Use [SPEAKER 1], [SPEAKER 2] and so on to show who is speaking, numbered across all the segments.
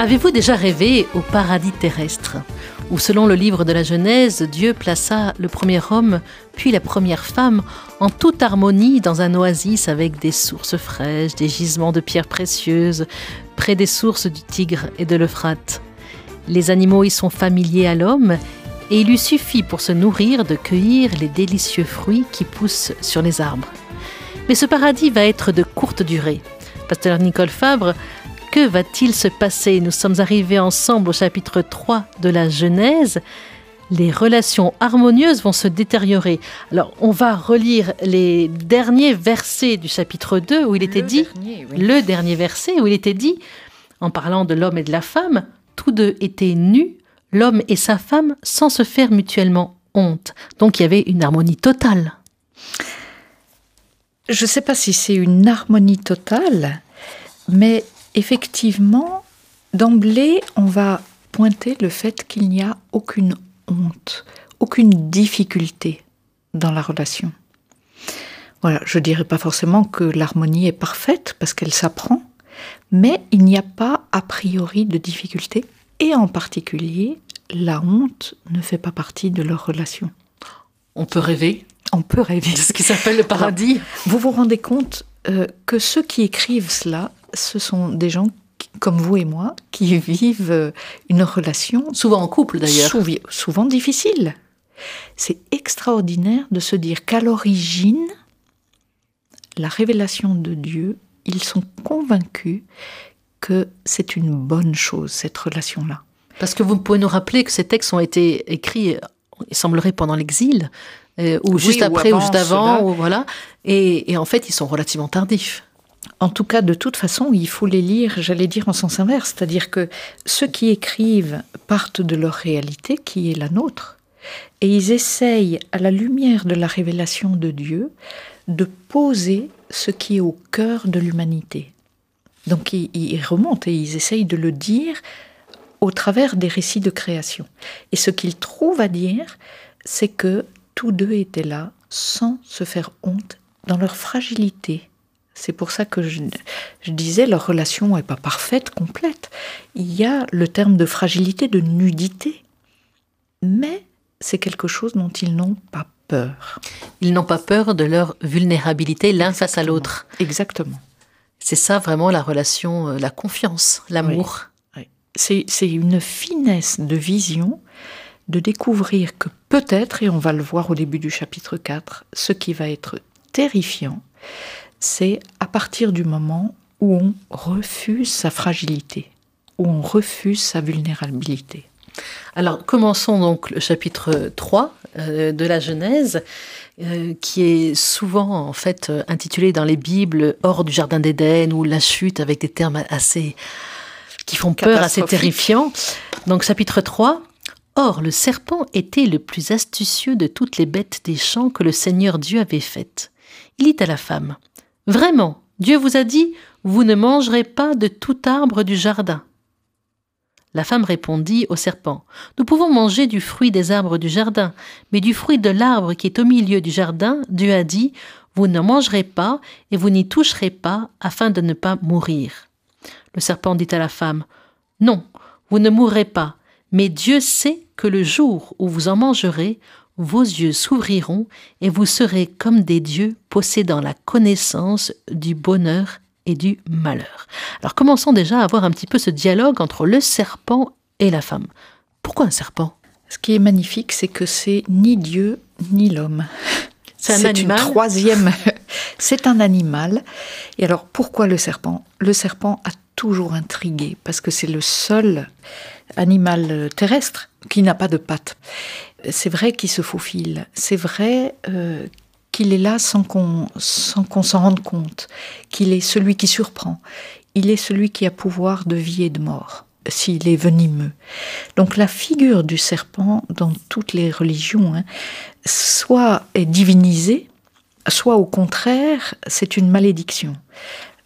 [SPEAKER 1] Avez-vous déjà rêvé au paradis terrestre où, selon le livre de la Genèse, Dieu plaça le premier homme, puis la première femme, en toute harmonie dans un oasis avec des sources fraîches, des gisements de pierres précieuses, près des sources du Tigre et de l'Euphrate. Les animaux y sont familiers à l'homme, et il lui suffit pour se nourrir de cueillir les délicieux fruits qui poussent sur les arbres. Mais ce paradis va être de courte durée. Pasteur Nicole Fabre que va-t-il se passer Nous sommes arrivés ensemble au chapitre 3 de la Genèse. Les relations harmonieuses vont se détériorer. Alors, on va relire les derniers versets du chapitre 2 où il était dit, le dernier verset où il était dit, en parlant de l'homme et de la femme, tous deux étaient nus, l'homme et sa femme, sans se faire mutuellement honte. Donc, il y avait une harmonie totale.
[SPEAKER 2] Je ne sais pas si c'est une harmonie totale, mais effectivement, d'emblée, on va pointer le fait qu'il n'y a aucune honte, aucune difficulté dans la relation. Voilà, je dirais pas forcément que l'harmonie est parfaite parce qu'elle s'apprend, mais il n'y a pas a priori de difficulté et en particulier, la honte ne fait pas partie de leur relation.
[SPEAKER 1] On peut rêver
[SPEAKER 2] On peut rêver.
[SPEAKER 1] ce qui s'appelle le paradis.
[SPEAKER 2] vous vous rendez compte euh, que ceux qui écrivent cela ce sont des gens comme vous et moi qui vivent euh, une relation.
[SPEAKER 1] Souvent en couple d'ailleurs.
[SPEAKER 2] souvent difficile. C'est extraordinaire de se dire qu'à l'origine, la révélation de Dieu, ils sont convaincus que c'est une bonne chose, cette relation-là.
[SPEAKER 1] Parce que vous pouvez nous rappeler que ces textes ont été écrits, il semblerait, pendant l'exil, euh, ou juste après, ou, juste avant, ou voilà. et, en fait, ils sont relativement tardifs.
[SPEAKER 2] En tout cas, de toute façon, il faut les lire, j'allais dire en sens inverse, c'est-à-dire que ceux qui écrivent partent de leur réalité, qui est la nôtre, et ils essayent, à la lumière de la révélation de Dieu, de poser ce qui est au cœur de l'humanité. Donc ils, remontent et ils essayent de le dire au travers des récits de création. Et ce qu'ils trouvent à dire, c'est que tous deux étaient là sans se faire honte dans leur fragilité, c'est pour ça que je, disais, leur relation n'est pas parfaite, complète. Il y a le terme de fragilité, de nudité, mais c'est quelque chose dont ils n'ont pas peur.
[SPEAKER 1] Ils n'ont pas peur de leur vulnérabilité l'un face à l'autre.
[SPEAKER 2] Exactement.
[SPEAKER 1] C'est ça vraiment la relation, euh, la confiance, l'amour.
[SPEAKER 2] C'est une finesse de vision de découvrir que peut-être, et on va le voir au début du chapitre 4, ce qui va être terrifiant, c'est à partir du moment où on refuse sa fragilité, où on refuse sa vulnérabilité.
[SPEAKER 1] Alors commençons donc le chapitre 3 euh, de la Genèse, euh, qui est souvent en fait euh, intitulé dans les Bibles hors du Jardin d'Éden ou la chute avec des termes assez qui font peur, assez terrifiants. Donc chapitre 3. Or, le serpent était le plus astucieux de toutes les bêtes des champs que le Seigneur Dieu avait faites. Il dit à la femme, Vraiment, Dieu vous a dit, vous ne mangerez pas de tout arbre du jardin. La femme répondit au serpent, Nous pouvons manger du fruit des arbres du jardin, mais du fruit de l'arbre qui est au milieu du jardin, Dieu a dit, Vous ne mangerez pas et vous n'y toucherez pas afin de ne pas mourir. Le serpent dit à la femme, Non, vous ne mourrez pas, mais Dieu sait que le jour où vous en mangerez, vos yeux s'ouvriront et vous serez comme des dieux possédant la connaissance du bonheur et du malheur. Alors commençons déjà à avoir un petit peu ce dialogue entre le serpent et la femme. Pourquoi un serpent?
[SPEAKER 2] Ce qui est magnifique, c'est que c'est ni Dieu ni l'homme.
[SPEAKER 1] C'est un
[SPEAKER 2] Une troisième. c'est un animal. Et alors pourquoi le serpent? Le serpent a toujours intrigué parce que c'est le seul animal terrestre qui n'a pas de pattes. C'est vrai qu'il se faufile, c'est vrai euh, qu'il est là sans qu'on s'en rende compte, qu'il est celui qui surprend, il est celui qui a pouvoir de vie et de mort s'il est venimeux. Donc la figure du serpent dans toutes les religions, hein, soit est divinisée, soit au contraire c'est une malédiction.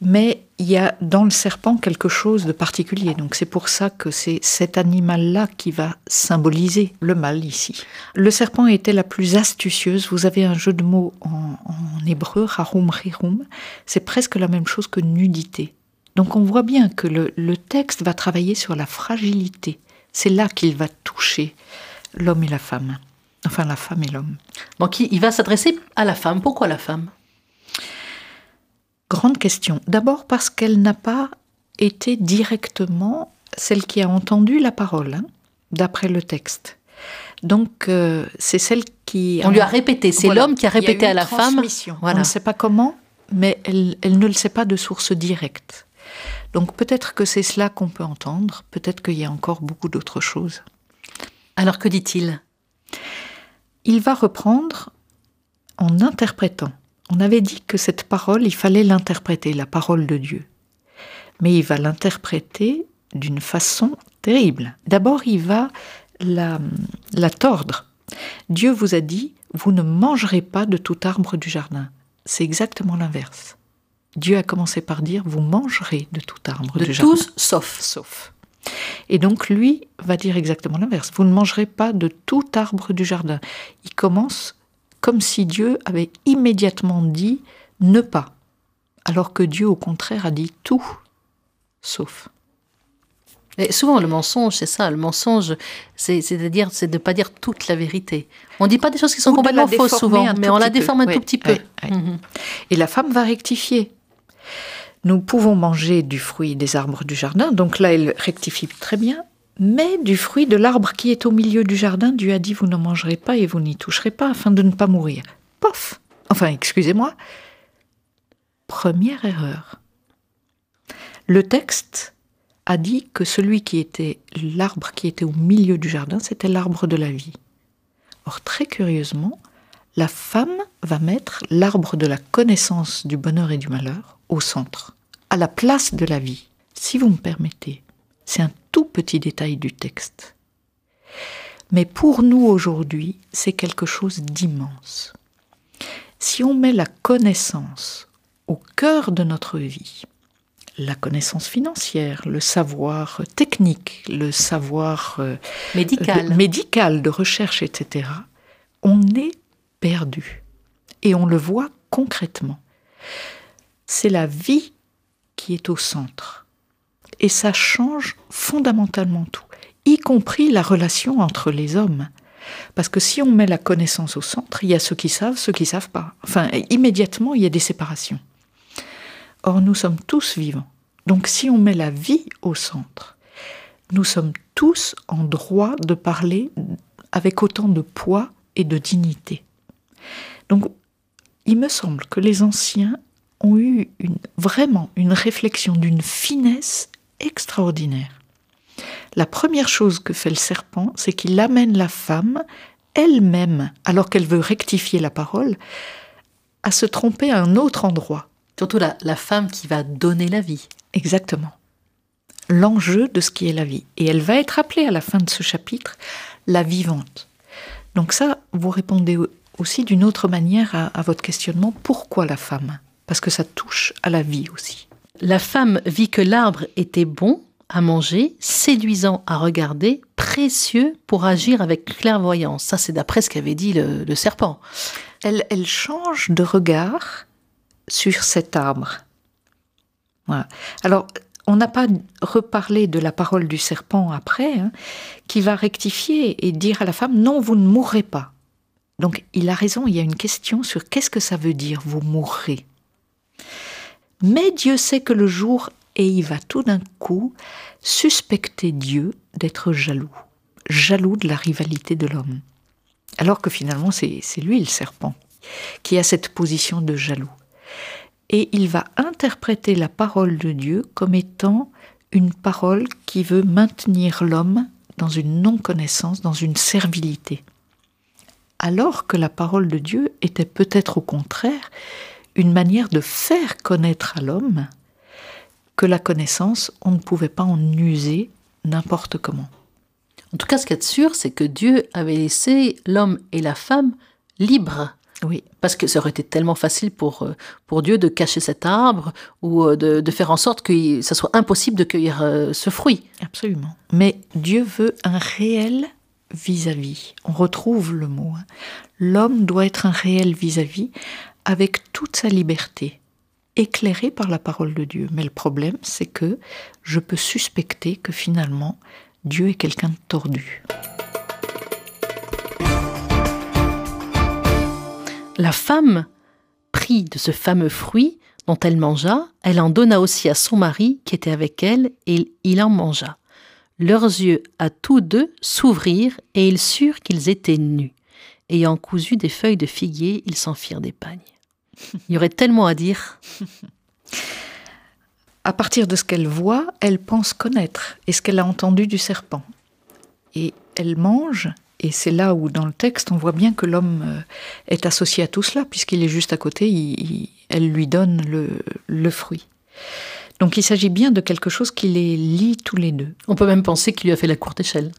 [SPEAKER 2] Mais il y a dans le serpent quelque chose de particulier. Donc c'est pour ça que c'est cet animal-là qui va symboliser le mal ici. Le serpent était la plus astucieuse. Vous avez un jeu de mots en, hébreu, harum rirum. C'est presque la même chose que nudité. Donc on voit bien que le, texte va travailler sur la fragilité. C'est là qu'il va toucher l'homme et la femme. Enfin, la femme et l'homme.
[SPEAKER 1] Donc il va s'adresser à la femme. Pourquoi la femme?
[SPEAKER 2] Grande question. D'abord parce qu'elle n'a pas été directement celle qui a entendu la parole, hein, d'après le texte. Donc euh, c'est celle qui...
[SPEAKER 1] On lui a répété. C'est
[SPEAKER 2] Voilà.
[SPEAKER 1] l'homme qui a
[SPEAKER 2] Il y
[SPEAKER 1] répété
[SPEAKER 2] eu
[SPEAKER 1] à la femme. Voilà.
[SPEAKER 2] On ne sait pas comment, mais elle, elle ne le sait pas de source directe. Donc peut-être que c'est cela qu'on peut entendre, peut-être qu'il y a encore beaucoup d'autres choses.
[SPEAKER 1] Alors que dit-il?
[SPEAKER 2] Il va reprendre en interprétant. On avait dit que cette parole, il fallait l'interpréter, la parole de Dieu. Mais il va l'interpréter d'une façon terrible. D'abord, il va la, la tordre. Dieu vous a dit, vous ne mangerez pas de tout arbre du jardin. C'est exactement l'inverse. Dieu a commencé par dire, vous mangerez de tout arbre
[SPEAKER 1] De
[SPEAKER 2] du jardin
[SPEAKER 1] tous, sauf.
[SPEAKER 2] sauf. Et donc lui va dire exactement l'inverse. Vous ne mangerez pas de tout arbre du jardin. Il commence comme si Dieu avait immédiatement dit ne pas, alors que Dieu au contraire a dit tout, sauf.
[SPEAKER 1] Et souvent, le mensonge, c'est ça. Le mensonge, c'est c'est de de pas dire toute la vérité. On dit pas des choses qui sont
[SPEAKER 2] Ou
[SPEAKER 1] complètement fausses souvent, mais on la
[SPEAKER 2] peu.
[SPEAKER 1] déforme un tout petit peu. Mhm.
[SPEAKER 2] Et la femme va rectifier. Nous pouvons manger du fruit des arbres du jardin, donc là elle rectifie très bien, mais du fruit de l'arbre qui est au milieu du jardin, Dieu a dit vous n'en mangerez pas et vous n'y toucherez pas afin de ne pas mourir. Pof Enfin, excusez-moi. Première erreur. Le texte a dit que celui qui était l'arbre qui était au milieu du jardin, c'était l'arbre de la vie. Or, très curieusement, la femme va mettre l'arbre de la connaissance du bonheur et du malheur au centre, à la place de la vie. Si vous me permettez, c'est un tout petit détail du texte. Mais pour nous aujourd'hui, c'est quelque chose d'immense. Si on met la connaissance au cœur de notre vie, la connaissance financière, le savoir technique, le savoir euh,
[SPEAKER 1] Médical.
[SPEAKER 2] de- médical, de recherche, etc., on est perdu. Et on le voit concrètement. C'est la vie qui est au centre. Et ça change fondamentalement tout, y compris la relation entre les hommes. Parce que si on met la connaissance au centre, il y a ceux qui savent, ceux qui savent pas. Enfin, immédiatement, il y a des séparations. Or, nous sommes tous vivants. Donc, si on met la vie au centre, nous sommes tous en droit de parler avec autant de poids et de dignité. Donc, il me semble que les anciens ont eu vraiment une réflexion d'une finesse extraordinaire. La première chose que fait le serpent, c'est qu'il amène la femme elle-même, alors qu'elle veut rectifier la parole, à se tromper à un autre endroit.
[SPEAKER 1] Surtout la, la femme qui va donner la vie.
[SPEAKER 2] Exactement. L'enjeu de ce qui est la vie. Et elle va être appelée à la fin de ce chapitre la vivante. Donc ça, vous répondez au- aussi d'une autre manière à, à votre questionnement. Pourquoi la femme? Parce que ça touche à la vie aussi.
[SPEAKER 1] La femme vit que l'arbre était bon à manger, séduisant à regarder, précieux pour agir avec clairvoyance. Ça, c'est d'après ce qu'avait dit le, serpent.
[SPEAKER 2] Elle, elle change de regard sur cet arbre. Alors, on n'a pas reparlé de la parole du serpent après, hein, qui va rectifier et dire à la femme, non, vous ne mourrez pas. Donc, il a raison, il y a une question sur qu'est-ce que ça veut dire, vous mourrez. Mais Dieu sait que le jour, et il va tout d'un coup suspecter Dieu d'être jaloux, jaloux de la rivalité de l'homme. Alors que finalement, c'est lui le serpent qui a cette position de jaloux. Et il va interpréter la parole de Dieu comme étant une parole qui veut maintenir l'homme dans une non-connaissance, dans une servilité. Alors que la parole de Dieu était peut-être au contraire une manière de faire connaître à l'homme que la connaissance, on ne pouvait pas en user n'importe comment.
[SPEAKER 1] En tout cas, ce qu'il y a de sûr, c'est que Dieu avait laissé l'homme et la femme libres.
[SPEAKER 2] Oui,
[SPEAKER 1] Parce que ça aurait été tellement facile pour, euh, pour Dieu de cacher cet arbre ou euh, de, de faire en sorte que ça soit impossible de cueillir euh, ce fruit.
[SPEAKER 2] Absolument. Mais Dieu veut un réel vis-à-vis. On retrouve le mot. hein. L'homme doit être un réel vis-à-vis avec toute sa liberté. éclairé par la parole de Dieu. Mais le problème, c'est que je peux suspecter que finalement, Dieu est quelqu'un de tordu.
[SPEAKER 1] La femme prit de ce fameux fruit dont elle mangea, elle en donna aussi à son mari qui était avec elle, et il en mangea. Leurs yeux à tous deux s'ouvrirent, et ils surent qu'ils étaient nus. Ayant cousu des feuilles de figuier, ils s'en firent des pagnes. Il y aurait tellement à dire.
[SPEAKER 2] À partir de ce qu'elle voit, elle pense connaître, et ce qu'elle a entendu du serpent. Et elle mange, et c'est là où, dans le texte, on voit bien que l'homme euh, est associé à tout cela, puisqu'il est juste à côté, elle lui donne le, fruit. Donc il s'agit bien de quelque chose qui les lie tous les deux.
[SPEAKER 1] On peut même penser qu'il lui a fait la courte échelle.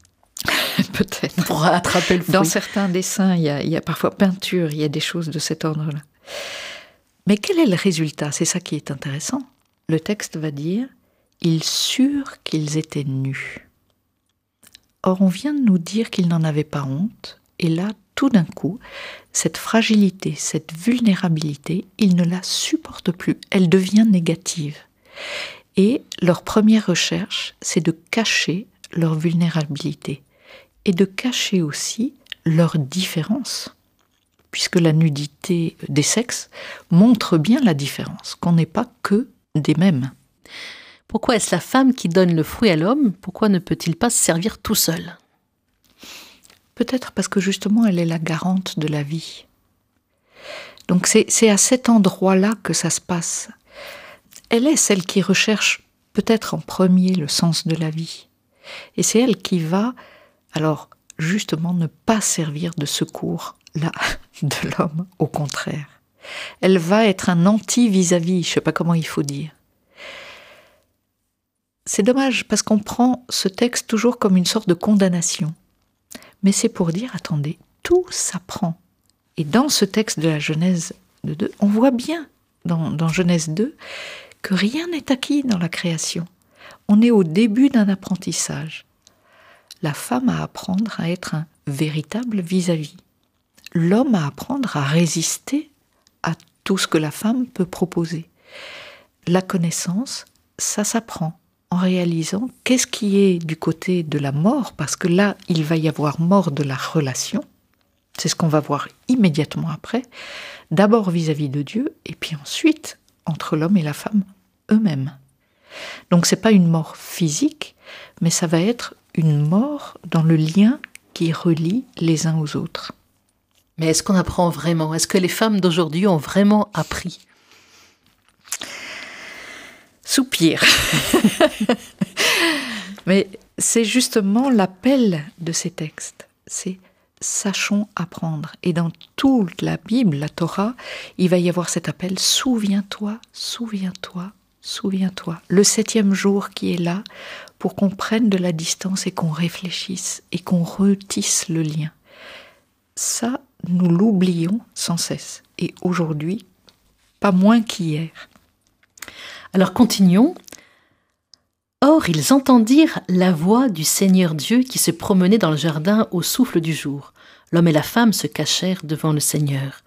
[SPEAKER 2] Peut-être.
[SPEAKER 1] Pour attraper le fruit.
[SPEAKER 2] Dans certains dessins, il y, a, il y a parfois peinture, il y a des choses de cet ordre-là. Mais quel est le résultat? C'est ça qui est intéressant. Le texte va dire Ils surent qu'ils étaient nus. Or, on vient de nous dire qu'il n'en avait pas honte, et là, tout d'un coup, cette fragilité, cette vulnérabilité, il ne la supporte plus, elle devient négative. Et leur première recherche, c'est de cacher leur vulnérabilité et de cacher aussi leur différence, puisque la nudité des sexes montre bien la différence, qu'on n'est pas que des mêmes.
[SPEAKER 1] Pourquoi est-ce la femme qui donne le fruit à l'homme Pourquoi ne peut-il pas se servir tout seul?
[SPEAKER 2] Peut-être parce que justement elle est la garante de la vie. Donc c'est à cet endroit-là que ça se passe. Elle est celle qui recherche peut-être en premier le sens de la vie. Et c'est elle qui va, alors justement, ne pas servir de secours là de l'homme, au contraire. Elle va être un anti vis-à-vis, je ne sais pas comment il faut dire. C'est dommage parce qu'on prend ce texte toujours comme une sorte de condamnation. Mais c'est pour dire, attendez, tout s'apprend. Et dans ce texte de la Genèse de 2, on voit bien dans, Genèse 2 que rien n'est acquis dans la création. On est au début d'un apprentissage. La femme a à apprendre à être un véritable vis-à-vis. L'homme à apprendre à résister à tout ce que la femme peut proposer. La connaissance, ça s'apprend en réalisant qu'est-ce qui est du côté de la mort, parce que là, il va y avoir mort de la relation. C'est ce qu'on va voir immédiatement après, d'abord vis-à-vis de Dieu, et puis ensuite entre l'homme et la femme eux-mêmes. Donc c'est pas une mort physique, mais ça va être une mort dans le lien qui relie les uns aux autres.
[SPEAKER 1] Mais est-ce qu'on apprend vraiment? Est-ce que les femmes d'aujourd'hui ont vraiment appris?
[SPEAKER 2] Soupir. Mais c'est justement l'appel de ces textes. C'est sachons apprendre. Et dans toute la Bible, la Torah, il va y avoir cet appel souviens-toi, souviens-toi, souviens-toi. Le septième jour qui est là pour qu'on prenne de la distance et qu'on réfléchisse et qu'on retisse le lien. Ça, nous l'oublions sans cesse. Et aujourd'hui, pas moins qu'hier.
[SPEAKER 1] Alors continuons. Or ils entendirent la voix du Seigneur Dieu qui se promenait dans le jardin au souffle du jour. L'homme et la femme se cachèrent devant le Seigneur,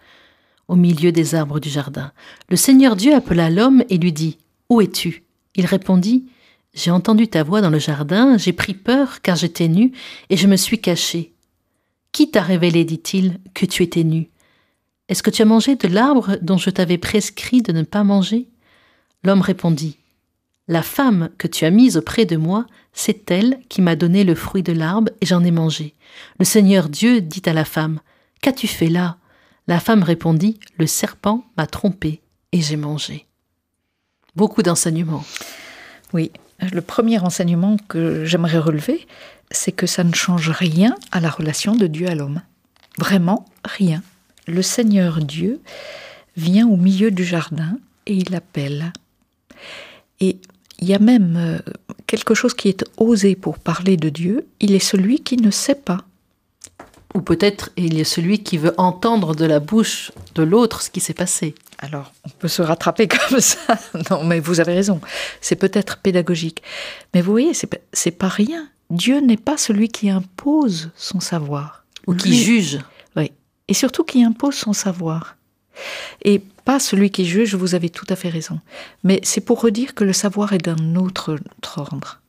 [SPEAKER 1] au milieu des arbres du jardin. Le Seigneur Dieu appela l'homme et lui dit Où es-tu? Il répondit J'ai entendu ta voix dans le jardin, j'ai pris peur car j'étais nu et je me suis caché. Qui t'a révélé, dit-il, que tu étais nu? Est-ce que tu as mangé de l'arbre dont je t'avais prescrit de ne pas manger? L'homme répondit La femme que tu as mise auprès de moi, c'est elle qui m'a donné le fruit de l'arbre et j'en ai mangé. Le Seigneur Dieu dit à la femme Qu'as-tu fait là? La femme répondit Le serpent m'a trompé et j'ai mangé. Beaucoup d'enseignements.
[SPEAKER 2] Oui, le premier enseignement que j'aimerais relever, c'est que ça ne change rien à la relation de Dieu à l'homme. Vraiment rien. Le Seigneur Dieu vient au milieu du jardin et il appelle et il y a même euh, quelque chose qui est osé pour parler de Dieu, il est celui qui ne sait pas.
[SPEAKER 1] Ou peut-être il est celui qui veut entendre de la bouche de l'autre ce qui s'est passé.
[SPEAKER 2] Alors, on peut se rattraper comme ça. Non, mais vous avez raison. C'est peut-être pédagogique. Mais vous voyez, c'est pas rien. Dieu n'est pas celui qui impose son savoir.
[SPEAKER 1] Ou qui juge.
[SPEAKER 2] Oui. Et surtout qui impose son savoir. Et pas celui qui juge, vous avez tout à fait raison. Mais c'est pour redire que le savoir est d'un autre ordre.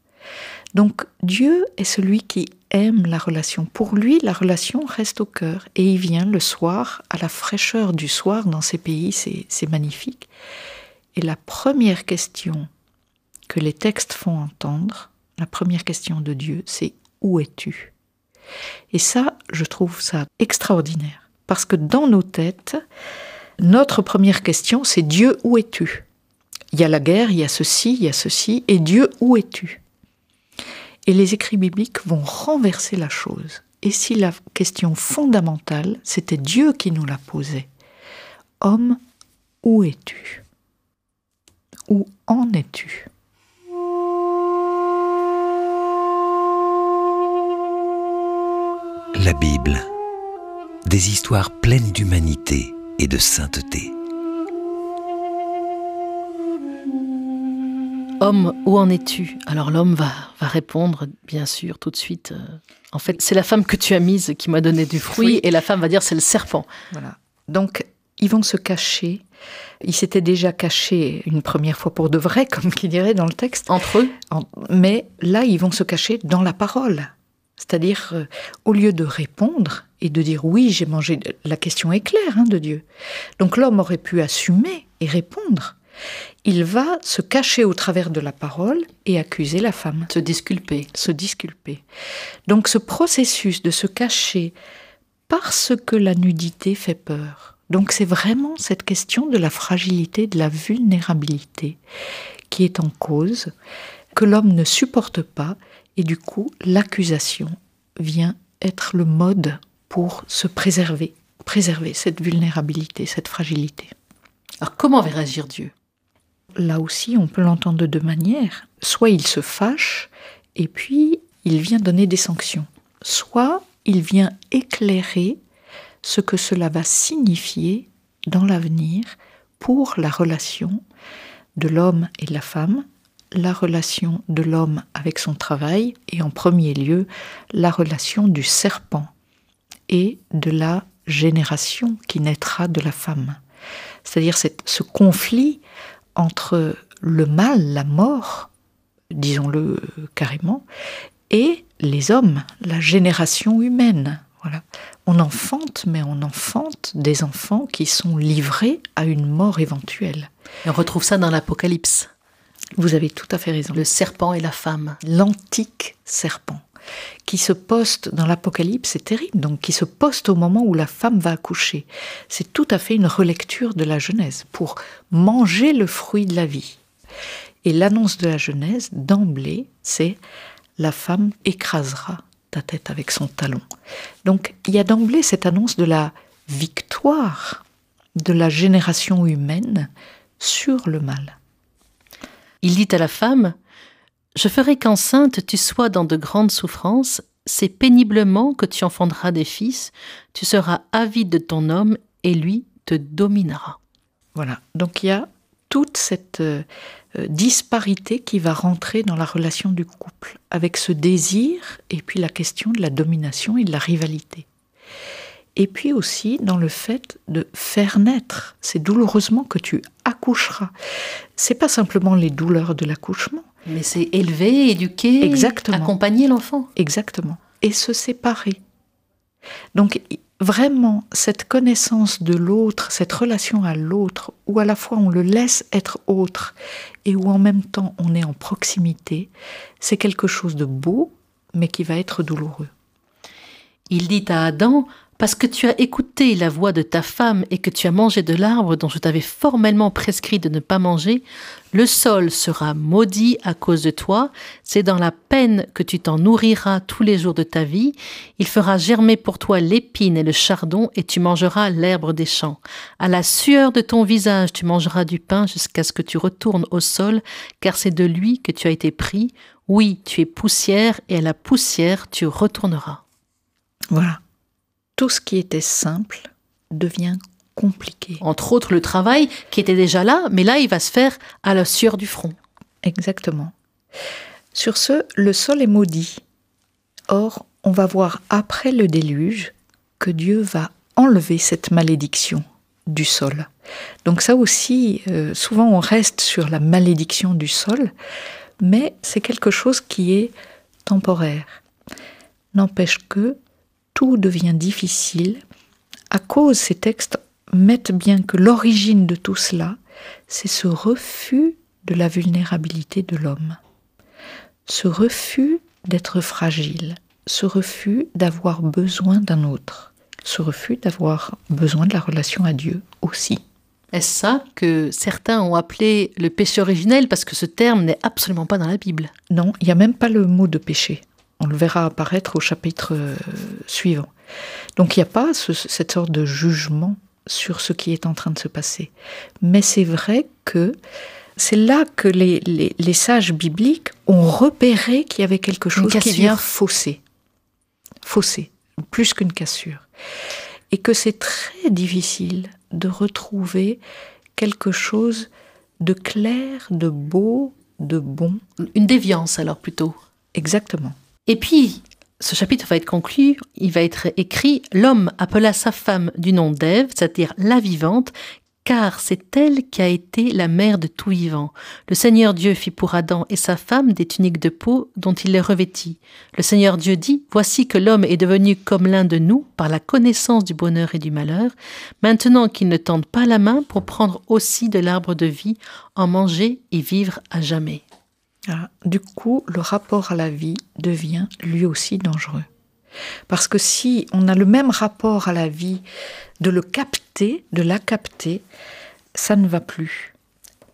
[SPEAKER 2] Donc Dieu est celui qui aime la relation. Pour lui, la relation reste au cœur. Et il vient le soir, à la fraîcheur du soir, dans ces pays, c'est magnifique. Et la première question que les textes font entendre, la première question de Dieu, c'est Où es-tu? Et ça, je trouve ça extraordinaire. Parce que dans nos têtes, notre première question, c'est Dieu, où es-tu? Il y a la guerre, il y a ceci, il y a ceci, et Dieu, où es-tu? Et les écrits bibliques vont renverser la chose. Et si la question fondamentale, c'était Dieu qui nous la posait Homme, où es-tu? Où en es-tu?
[SPEAKER 3] La Bible, des histoires pleines d'humanité et de sainteté.
[SPEAKER 1] Homme, où en es-tu? Alors l'homme va, va répondre, bien sûr, tout de suite. Euh, en fait, c'est la femme que tu as mise qui m'a donné du fruit, et la femme va dire c'est le serpent.
[SPEAKER 2] Voilà. Donc, ils vont se cacher. Ils s'étaient déjà cachés une première fois pour de vrai, comme qui dirait dans le texte.
[SPEAKER 1] Entre eux?
[SPEAKER 2] Mais là, ils vont se cacher dans la parole. C'est-à-dire, euh, au lieu de répondre et de dire oui, j'ai mangé, la question est claire hein, de Dieu. Donc l'homme aurait pu assumer et répondre. Il va se cacher au travers de la parole et accuser la femme.
[SPEAKER 1] Se disculper.
[SPEAKER 2] Se disculper. Donc ce processus de se cacher parce que la nudité fait peur. Donc c'est vraiment cette question de la fragilité, de la vulnérabilité qui est en cause, que l'homme ne supporte pas et du coup, l'accusation vient être le mode pour se préserver, préserver cette vulnérabilité, cette fragilité.
[SPEAKER 1] Alors comment va réagir Dieu?
[SPEAKER 2] Là aussi, on peut l'entendre de deux manières. Soit il se fâche et puis il vient donner des sanctions. Soit il vient éclairer ce que cela va signifier dans l'avenir pour la relation de l'homme et de la femme, la relation de l'homme avec son travail et en premier lieu la relation du serpent et de la génération qui naîtra de la femme. C'est-à-dire ce conflit entre le mal, la mort, disons-le carrément, et les hommes, la génération humaine. Voilà. On enfante, mais on enfante des enfants qui sont livrés à une mort éventuelle.
[SPEAKER 1] On retrouve ça dans l'Apocalypse.
[SPEAKER 2] Vous avez tout à fait raison.
[SPEAKER 1] Le serpent et la femme.
[SPEAKER 2] L'antique serpent qui se poste dans l'Apocalypse, c'est terrible, donc qui se poste au moment où la femme va accoucher. C'est tout à fait une relecture de la Genèse pour manger le fruit de la vie. Et l'annonce de la Genèse, d'emblée, c'est la femme écrasera ta tête avec son talon. Donc il y a d'emblée cette annonce de la victoire de la génération humaine sur le mal.
[SPEAKER 1] Il dit à la femme Je ferai qu'enceinte tu sois dans de grandes souffrances, c'est péniblement que tu enfanderas des fils, tu seras avide de ton homme, et lui te dominera.
[SPEAKER 2] Voilà, donc il y a toute cette euh, disparité qui va rentrer dans la relation du couple, avec ce désir et puis la question de la domination et de la rivalité et puis aussi dans le fait de faire naître. C'est douloureusement que tu accoucheras. C'est pas simplement les douleurs de l'accouchement.
[SPEAKER 1] Mais c'est élever, éduquer,
[SPEAKER 2] Exactement.
[SPEAKER 1] accompagner l'enfant.
[SPEAKER 2] Exactement. Et se séparer. Donc vraiment, cette connaissance de l'autre, cette relation à l'autre, où à la fois on le laisse être autre et où en même temps on est en proximité, c'est quelque chose de beau, mais qui va être douloureux.
[SPEAKER 1] Il dit à Adam, parce que tu as écouté la voix de ta femme et que tu as mangé de l'arbre dont je t'avais formellement prescrit de ne pas manger, le sol sera maudit à cause de toi, c'est dans la peine que tu t'en nourriras tous les jours de ta vie, il fera germer pour toi l'épine et le chardon, et tu mangeras l'herbe des champs. À la sueur de ton visage tu mangeras du pain jusqu'à ce que tu retournes au sol, car c'est de lui que tu as été pris, oui, tu es poussière, et à la poussière tu retourneras.
[SPEAKER 2] Voilà tout ce qui était simple devient compliqué.
[SPEAKER 1] Entre autres, le travail qui était déjà là, mais là, il va se faire à la sueur du front.
[SPEAKER 2] Exactement. Sur ce, le sol est maudit. Or, on va voir après le déluge que Dieu va enlever cette malédiction du sol. Donc ça aussi, euh, souvent on reste sur la malédiction du sol, mais c'est quelque chose qui est temporaire. N'empêche que tout devient difficile. À cause, ces textes mettent bien que l'origine de tout cela, c'est ce refus de la vulnérabilité de l'homme, ce refus d'être fragile, ce refus d'avoir besoin d'un autre, ce refus d'avoir besoin de la relation à Dieu aussi.
[SPEAKER 1] Est-ce ça que certains ont appelé le péché originel parce que ce terme n'est absolument pas dans la Bible?
[SPEAKER 2] Non, il n'y a même pas le mot de péché. On le verra apparaître au chapitre euh, suivant. Donc il n'y a pas cette sorte de jugement sur ce qui est en train de se passer. Mais c'est vrai que c'est là que les, sages bibliques ont repéré qu'il y avait quelque chose qui vient fausser. Fausser, plus qu'une cassure. Et que c'est très difficile de retrouver quelque chose de clair, de beau, de bon.
[SPEAKER 1] Une déviance alors plutôt.
[SPEAKER 2] Exactement.
[SPEAKER 1] Et puis, ce chapitre va être conclu, il va être écrit L'homme appela sa femme du nom d'Ève, c'est-à-dire la vivante, car c'est elle qui a été la mère de tout vivant. Le Seigneur Dieu fit pour Adam et sa femme des tuniques de peau dont il les revêtit. Le Seigneur Dieu dit Voici que l'homme est devenu comme l'un de nous par la connaissance du bonheur et du malheur, maintenant qu'il ne tente pas la main pour prendre aussi de l'arbre de vie, en manger et vivre à jamais.
[SPEAKER 2] Ah, du coup, le rapport à la vie devient lui aussi dangereux. Parce que si on a le même rapport à la vie, de le capter, de la capter, ça ne va plus.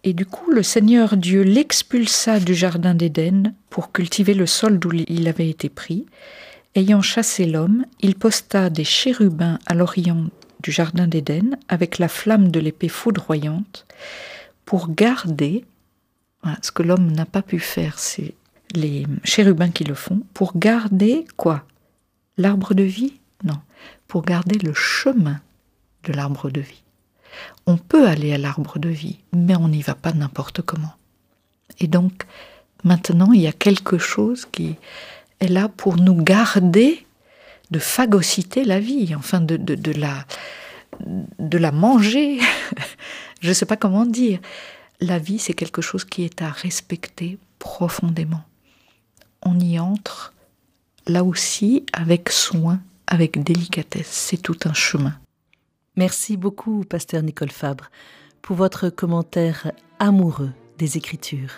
[SPEAKER 2] Et du coup, le Seigneur Dieu l'expulsa du Jardin d'Éden pour cultiver le sol d'où il avait été pris. Ayant chassé l'homme, il posta des chérubins à l'orient du Jardin d'Éden avec la flamme de l'épée foudroyante pour garder, ce que l'homme n'a pas pu faire, c'est les chérubins qui le font, pour garder quoi? L'arbre de vie? Non, pour garder le chemin de l'arbre de vie. On peut aller à l'arbre de vie, mais on n'y va pas n'importe comment. Et donc, maintenant, il y a quelque chose qui est là pour nous garder de phagocyter la vie, enfin de, de, la, de la manger. Je ne sais pas comment dire. La vie, c'est quelque chose qui est à respecter profondément. On y entre là aussi avec soin, avec délicatesse. C'est tout un chemin.
[SPEAKER 1] Merci beaucoup, pasteur Nicole Fabre, pour votre commentaire amoureux des Écritures.